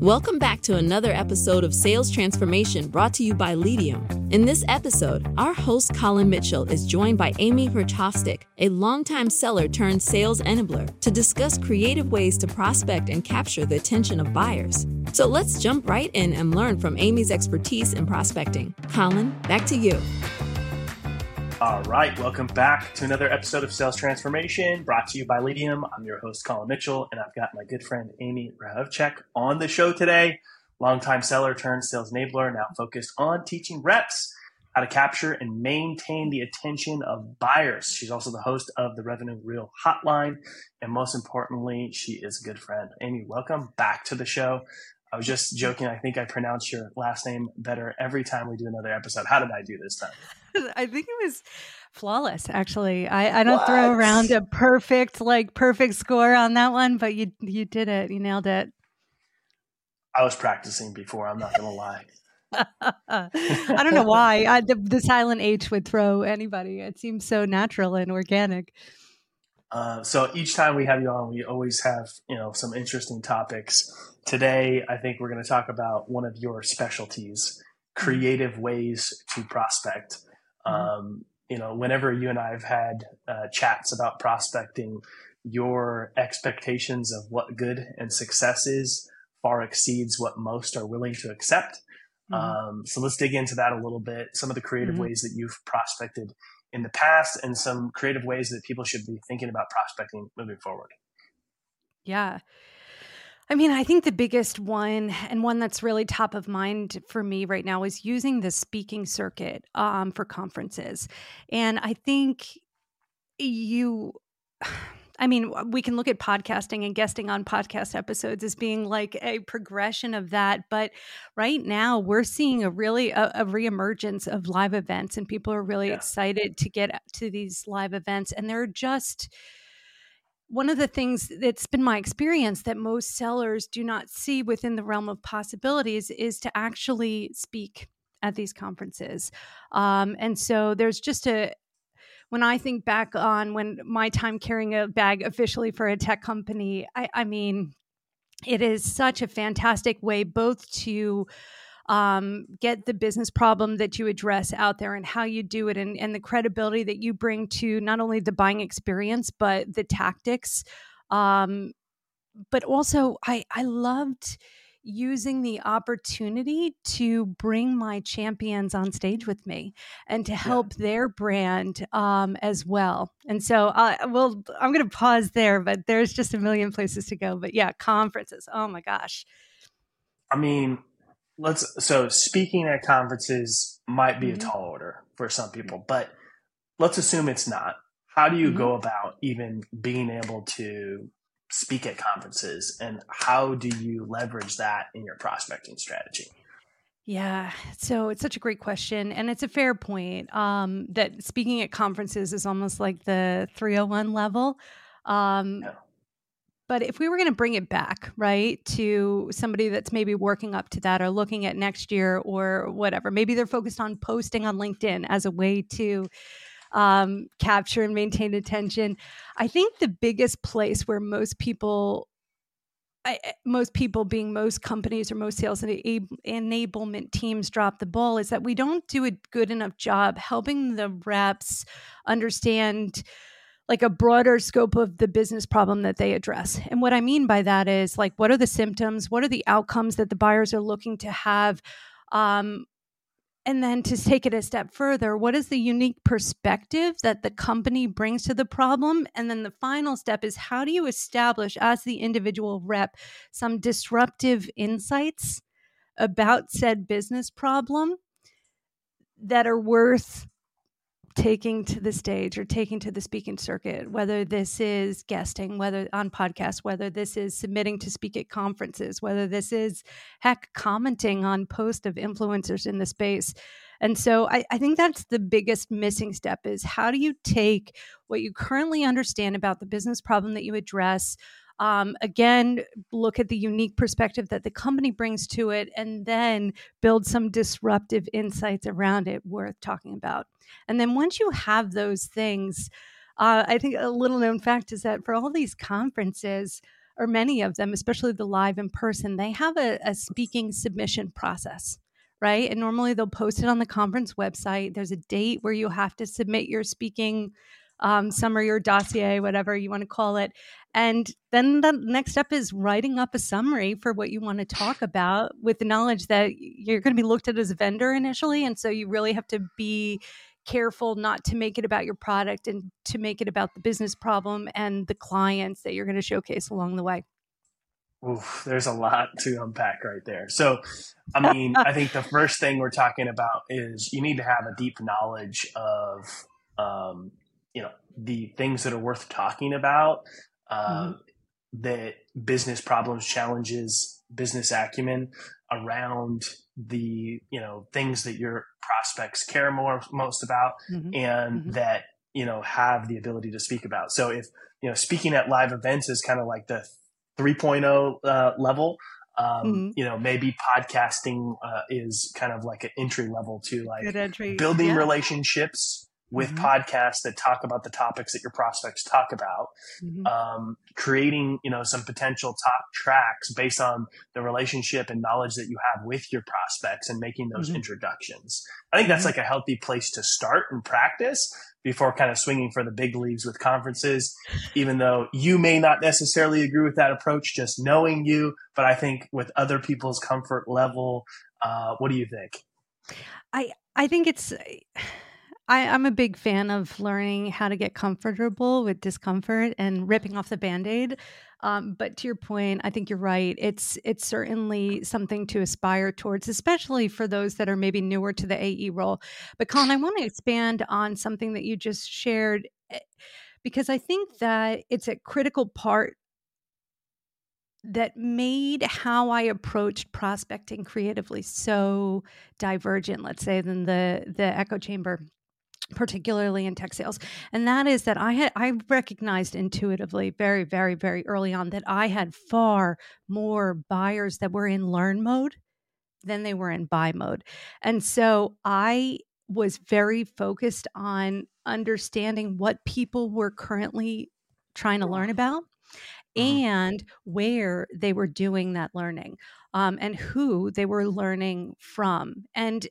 Welcome back to another episode of Sales Transformation brought to you by Leadium. In this episode, our host Collin Mitchell is joined by Amy Hrehovcik, a longtime seller turned sales enabler, to discuss creative ways to prospect and capture the attention of buyers. So let's jump right in and learn from Amy's expertise in prospecting. Collin, back to you. All right, welcome back to another episode of Sales Transformation brought to you by Leadium. I'm your host, Collin Mitchell, and I've got my good friend Amy Hrehovcik on the show today. Longtime seller turned sales enabler, now focused on teaching reps how to capture and maintain the attention of buyers. She's also the host of the Revenue Reel Hotline, and most importantly, she is a good friend. Amy, welcome back to the show. I was just joking. I think I pronounce your last name better every time we do another episode. How did I do this time? I think it was flawless. Actually, I, I don't what? throw around a perfect, like perfect score on that one, but you you did it. You nailed it. I was practicing before. I'm not gonna lie. I don't know why I, the, the silent H would throw anybody. It seems so natural and organic. Uh, so each time we have you on, we always have you know some interesting topics. Today, I think we're going to talk about one of your specialties, mm-hmm. creative ways to prospect. Mm-hmm. Um, you know, whenever you and I have had uh, chats about prospecting, your expectations of what good and success is far exceeds what most are willing to accept. Mm-hmm. Um, so let's dig into that a little bit. Some of the creative mm-hmm. ways that you've prospected in the past and some creative ways that people should be thinking about prospecting moving forward. Yeah. I mean, I think the biggest one and one that's really top of mind for me right now is using the speaking circuit um, for conferences. And I think you I mean, we can look at podcasting and guesting on podcast episodes as being like a progression of that. But right now, we're seeing a really a, a reemergence of live events, and people are really yeah. excited to get to these live events. And they're just one of the things that's been my experience that most sellers do not see within the realm of possibilities is to actually speak at these conferences. Um, and so there's just a, when I think back on when my time carrying a bag officially for a tech company, I, I mean, it is such a fantastic way both to um, get the business problem that you address out there and how you do it and, and the credibility that you bring to not only the buying experience but the tactics. Um, but also i i loved using the opportunity to bring my champions on stage with me and to help yeah. their brand um, as well. And so, uh, well, I'm going to pause there, but there's just a million places to go. But yeah, conferences. Oh my gosh. I mean, let's so speaking at conferences might be mm-hmm. a tall order for some people, but let's assume it's not. How do you mm-hmm. go about even being able to speak at conferences and how do you leverage that in your prospecting strategy? Yeah, so it's such a great question, and it's a fair point. Um, that speaking at conferences is almost like the 301 level. Um, yeah. But if we were going to bring it back, right, to somebody that's maybe working up to that or looking at next year or whatever, maybe they're focused on posting on LinkedIn as a way to um, capture and maintain attention. I think the biggest place where most people I, most people being most companies or most sales enablement teams drop the ball is that we don't do a good enough job helping the reps understand like a broader scope of the business problem that they address. And what I mean by that is like what are the symptoms, what are the outcomes that the buyers are looking to have um, and then to take it a step further, what is the unique perspective that the company brings to the problem? And then the final step is how do you establish, as the individual rep, some disruptive insights about said business problem that are worth taking to the stage or taking to the speaking circuit, whether this is guesting, whether on podcasts, whether this is submitting to speak at conferences, whether this is heck commenting on posts of influencers in the space. And so I, I, think that's the biggest missing step is how do you take what you currently understand about the business problem that you address, um, again, look at the unique perspective that the company brings to it, and then build some disruptive insights around it worth talking about. And then once you have those things, uh, I think a little known fact is that for all these conferences, or many of them, especially the live in person, they have a, a speaking submission process right? And normally they'll post it on the conference website. There's a date where you have to submit your speaking um, summary or dossier, whatever you want to call it. And then the next step is writing up a summary for what you want to talk about with the knowledge that you're going to be looked at as a vendor initially. And so you really have to be careful not to make it about your product and to make it about the business problem and the clients that you're going to showcase along the way. Oof, there's a lot to unpack right there. So, I mean, I think the first thing we're talking about is you need to have a deep knowledge of, um, you know, the things that are worth talking about, uh, mm-hmm. that business problems, challenges, business acumen around the, you know, things that your prospects care more most about, mm-hmm. and mm-hmm. that you know have the ability to speak about. So, if you know, speaking at live events is kind of like the 3.0 uh, level. Um, mm-hmm. You know, maybe podcasting uh, is kind of like an entry level to like building yeah. relationships with mm-hmm. podcasts that talk about the topics that your prospects talk about, mm-hmm. um, creating you know some potential top tracks based on the relationship and knowledge that you have with your prospects and making those mm-hmm. introductions. I think that's mm-hmm. like a healthy place to start and practice before kind of swinging for the big leagues with conferences, even though you may not necessarily agree with that approach, just knowing you. But I think with other people's comfort level, uh, what do you think? I I think it's. I, I'm a big fan of learning how to get comfortable with discomfort and ripping off the band-aid. Um, but to your point, I think you're right. It's it's certainly something to aspire towards, especially for those that are maybe newer to the AE role. But Collin, I want to expand on something that you just shared eh, because I think that it's a critical part that made how I approached prospecting creatively so divergent, let's say, than the the echo chamber particularly in tech sales. And that is that i had i recognized intuitively very very very early on that i had far more buyers that were in learn mode than they were in buy mode. And so i was very focused on understanding what people were currently trying to learn about uh-huh. and where they were doing that learning um, and who they were learning from. And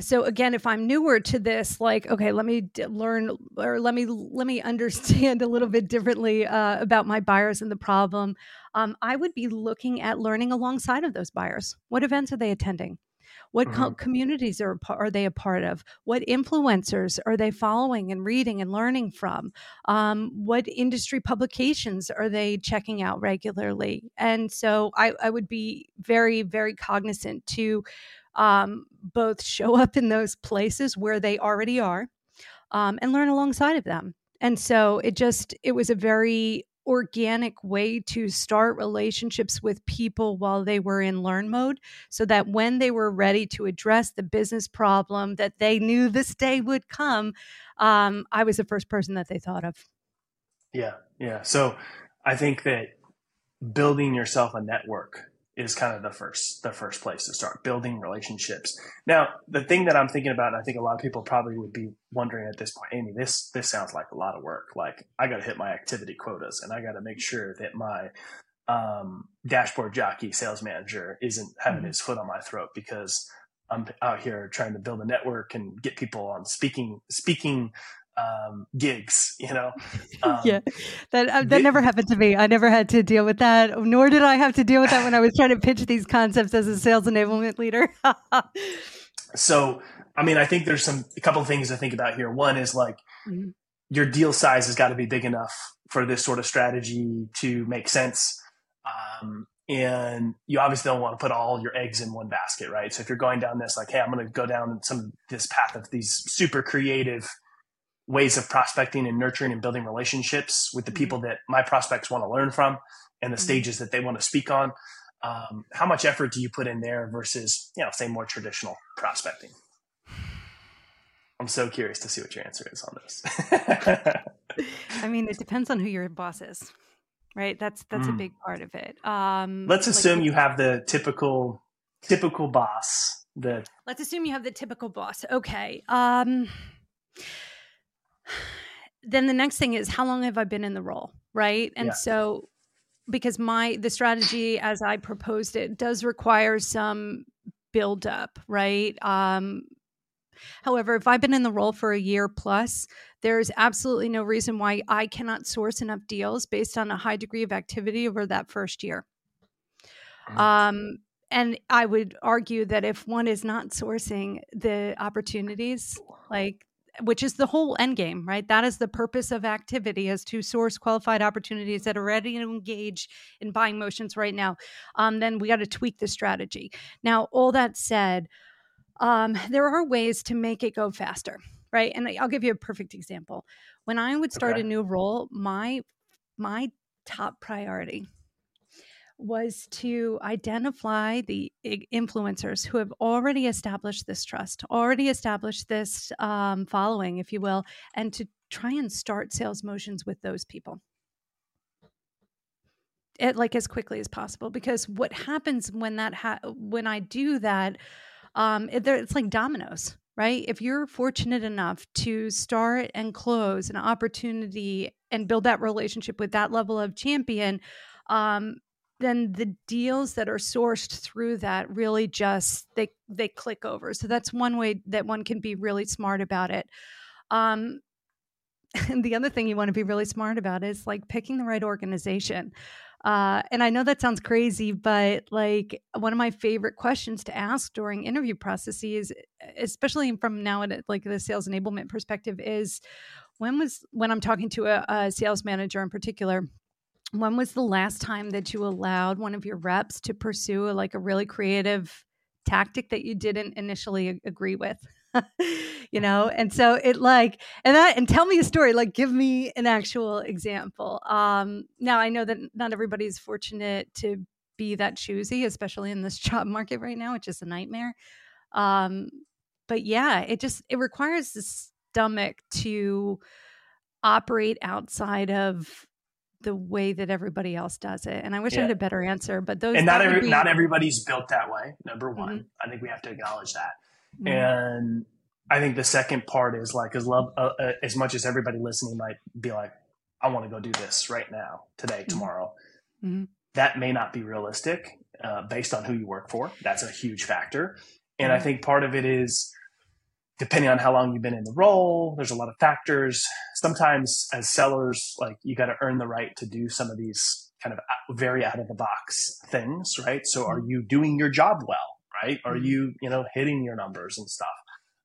so again if i'm newer to this like okay let me d- learn or let me let me understand a little bit differently uh, about my buyers and the problem um, i would be looking at learning alongside of those buyers. What events are they attending? What mm-hmm. co- communities are, are they a part of? What influencers are they following and reading and learning from? Um, what industry publications are they checking out regularly? And so I, I would be very very cognizant to um, both show up in those places where they already are um, and learn alongside of them. And so it just, it was a very organic way to start relationships with people while they were in learn mode so that when they were ready to address the business problem that they knew this day would come um, i was the first person that they thought of yeah yeah so i think that building yourself a network is kind of the first the first place to start building relationships. Now, the thing that I'm thinking about, and I think a lot of people probably would be wondering at this point, Amy, this this sounds like a lot of work. Like I got to hit my activity quotas, and I got to make sure that my um, dashboard jockey sales manager isn't having mm-hmm. his foot on my throat because I'm out here trying to build a network and get people on speaking speaking um, gigs, you know? Um, yeah, that uh, that never happened to me. I never had to deal with that, nor did I have to deal with that when I was trying to pitch these concepts as a sales enablement leader. so, I mean, I think there's some a couple of things to think about here. One is like mm-hmm. your deal size has got to be big enough for this sort of strategy to make sense. Um, and you obviously don't want to put all your eggs in one basket, right? So if you're going down this, like, hey, I'm going to go down some this path of these super creative ways of prospecting and nurturing and building relationships with the mm-hmm. people that my prospects want to learn from and the mm-hmm. stages that they want to speak on. Um, how much effort do you put in there versus, you know, say more traditional prospecting? I'm so curious to see what your answer is on this. I mean, it depends on who your boss is, right? That's that's mm. a big part of it. Um, Let's assume like, you have the typical typical boss. The let's assume you have the typical boss. Okay. Um, then the next thing is how long have I been in the role? Right. And yeah. so because my the strategy as I proposed it does require some build up, right? Um, however, if I've been in the role for a year plus, there's absolutely no reason why I cannot source enough deals based on a high degree of activity over that first year. Um, and I would argue that if one is not sourcing the opportunities, like which is the whole end game, right? That is the purpose of activity is to source qualified opportunities that are ready to engage in buying motions right now. Um, then we got to tweak the strategy. Now, all that said, um, there are ways to make it go faster, right? And I'll give you a perfect example. When I would start okay. a new role, my my top priority was to identify the influencers who have already established this trust, already established this um, following, if you will, and to try and start sales motions with those people. It, like as quickly as possible because what happens when that ha- when I do that um, it, it's like dominoes right? If you're fortunate enough to start and close an opportunity and build that relationship with that level of champion, um, then the deals that are sourced through that really just they they click over. So that's one way that one can be really smart about it. Um, and the other thing you want to be really smart about is like picking the right organization. Uh, and I know that sounds crazy, but like one of my favorite questions to ask during interview processes, especially from now at like the sales enablement perspective, is when was when I'm talking to a, a sales manager in particular when was the last time that you allowed one of your reps to pursue a, like a really creative tactic that you didn't initially agree with? You know and so it like and that and tell me a story like give me an actual example. Um now i know that not everybody's fortunate to be that choosy especially in this job market right now which is a nightmare. Um but yeah it just it requires the stomach to operate outside of the way that everybody else does it. And I wish yeah. I had a better answer, but those and not every, be... not everybody's built that way. Number one, mm-hmm. I think we have to acknowledge that. Mm-hmm. And I think the second part is like as love uh, uh, as much as everybody listening might be like, I want to go do this right now, today, mm-hmm. tomorrow. Mm-hmm. That may not be realistic uh, based on who you work for. That's a huge factor. And I mm-hmm. think part of it is depending on how long you've been in the role there's a lot of factors. Sometimes as sellers like you got to earn the right to do some of these kind of very out of the box things right? So are mm-hmm. you doing your job well right? Are mm-hmm. you you know hitting your numbers and stuff?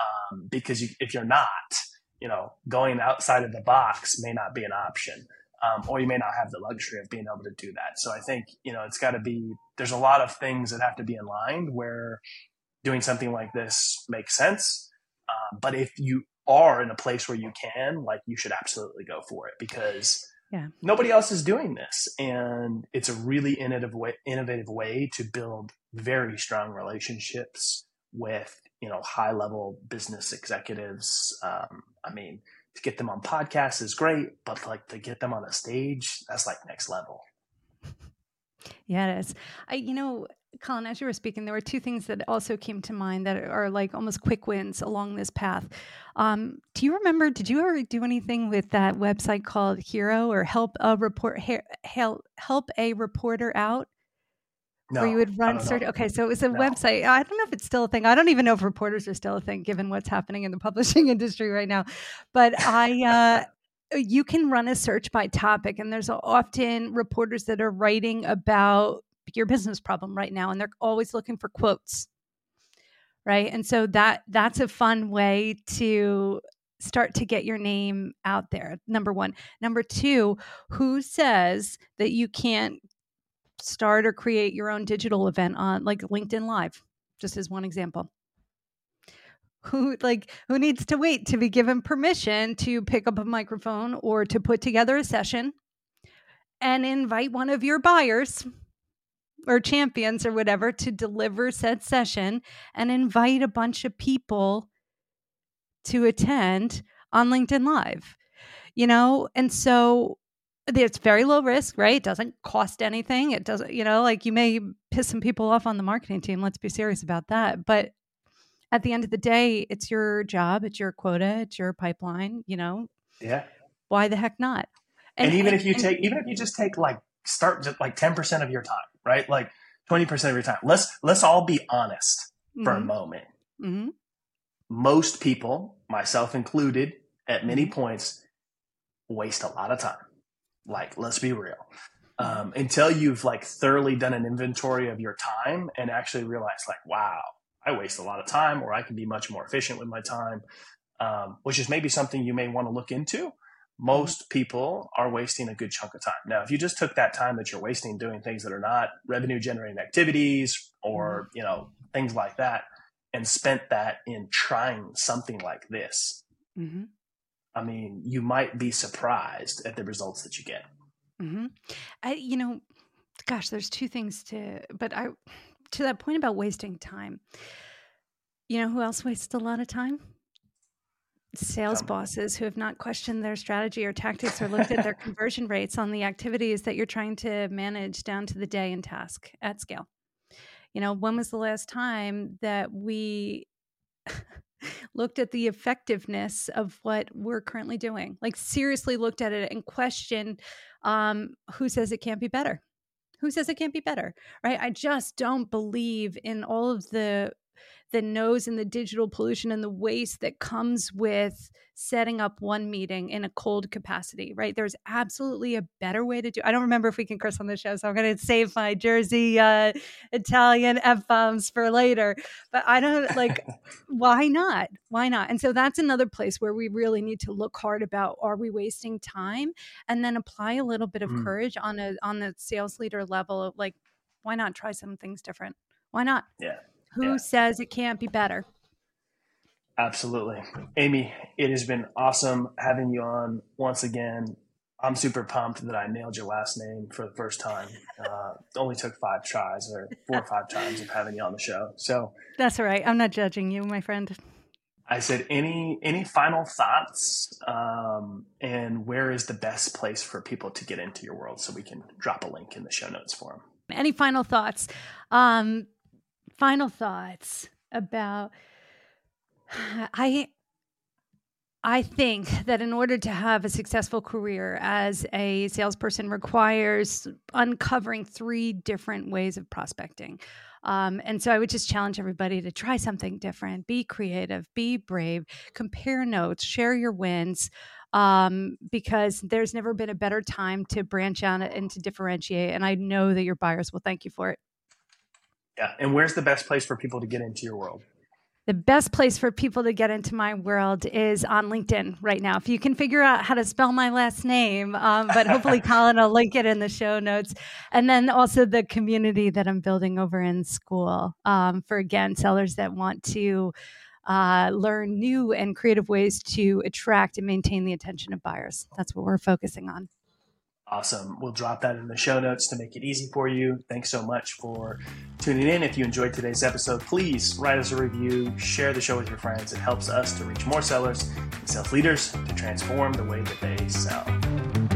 Um, because you, if you're not you know going outside of the box may not be an option um, or you may not have the luxury of being able to do that. So i think you know it's got to be there's a lot of things that have to be in line where doing something like this makes sense um, but if you are in a place where you can, like, you should absolutely go for it because yeah. nobody else is doing this, and it's a really innovative way, innovative way to build very strong relationships with you know high level business executives. Um, I mean, to get them on podcasts is great, but like to get them on a stage, that's like next level. Yeah, it is. I, you know, Collin, as you were speaking, there were two things that also came to mind that are like almost quick wins along this path. Um, do you remember? Did you ever do anything with that website called HARO or Help a Report Help Help a Reporter Out? No, where you would run search. Okay, so it was a no. website. I don't know if it's still a thing. I don't even know if reporters are still a thing, given what's happening in the publishing industry right now. But I, uh, you can run a search by topic, and there's often reporters that are writing about your business problem right now and they're always looking for quotes right? And so that that's a fun way to start to get your name out there number 1 number 2 who says that you can't start or create your own digital event on like LinkedIn live just as one example? Who like who needs to wait to be given permission to pick up a microphone or to put together a session and invite one of your buyers or champions or whatever to deliver said session and invite a bunch of people to attend on LinkedIn Live. You know, and so it's very low risk, right? It doesn't cost anything. It doesn't, you know, like you may piss some people off on the marketing team. Let's be serious about that. But at the end of the day, it's your job, it's your quota, it's your pipeline, you know. Yeah. Why the heck not? And, and even if you and, take even if you just take like start just like 10% of your time, right? Like 20% of your time. Let's let's all be honest mm-hmm. for a mm-hmm. moment. Mm-hmm. Most people, myself included, at many mm-hmm. points, waste a lot of time. Like, let's be real. Um, until you've like thoroughly done an inventory of your time and actually realize, like, wow, I waste a lot of time, or I can be much more efficient with my time, um, which is maybe something you may want to look into most people are wasting a good chunk of time. Now, if you just took that time that you're wasting doing things that are not revenue generating activities or, mm-hmm. you know, things like that and spent that in trying something like this, mm-hmm. I mean, you might be surprised at the results that you get. Mm-hmm. I, you know, gosh, there's two things to, but I, to that point about wasting time, you know who else wastes a lot of time? Sales bosses who have not questioned their strategy or tactics or looked at their conversion rates on the activities that you're trying to manage down to the day and task at scale. You know, when was the last time that we looked at the effectiveness of what we're currently doing? Like, seriously looked at it and questioned um, who says it can't be better? Who says it can't be better? Right? I just don't believe in all of the the noise and the digital pollution and the waste that comes with setting up one meeting in a cold capacity, right? There's absolutely a better way to do. I don't remember if we can curse on the show, so I'm going to save my Jersey uh, Italian f bombs for later. But I don't like. why not? Why not? And so that's another place where we really need to look hard about: Are we wasting time? And then apply a little bit of mm. courage on a on the sales leader level of like, why not try some things different? Why not? Yeah. Who yeah. says it can't be better? Absolutely. Amy, it has been awesome having you on once again. I'm super pumped that I nailed your last name for the first time. Uh, only took five tries or four or five times of having you on the show. So that's all right. I'm not judging you, my friend. I said, any any final thoughts? Um, and where is the best place for people to get into your world so we can drop a link in the show notes for them? Any final thoughts? Um, final thoughts about I I think that in order to have a successful career as a salesperson requires uncovering three different ways of prospecting. Um, and so I would just challenge everybody to try something different, be creative, be brave, compare notes, share your wins, um, because there's never been a better time to branch out and to differentiate. And I know that your buyers will thank you for it. Yeah. And where's the best place for people to get into your world? The best place for people to get into my world is on LinkedIn right now. If you can figure out how to spell my last name, um, but hopefully Collin will link it in the show notes. And then also the community that I'm building over in Skool um, for, again, sellers that want to uh, learn new and creative ways to attract and maintain the attention of buyers. That's what we're focusing on. Awesome. We'll drop that in the show notes to make it easy for you. Thanks so much for tuning in. If you enjoyed today's episode, please write us a review, share the show with your friends. It helps us to reach more sellers and sales leaders to transform the way that they sell.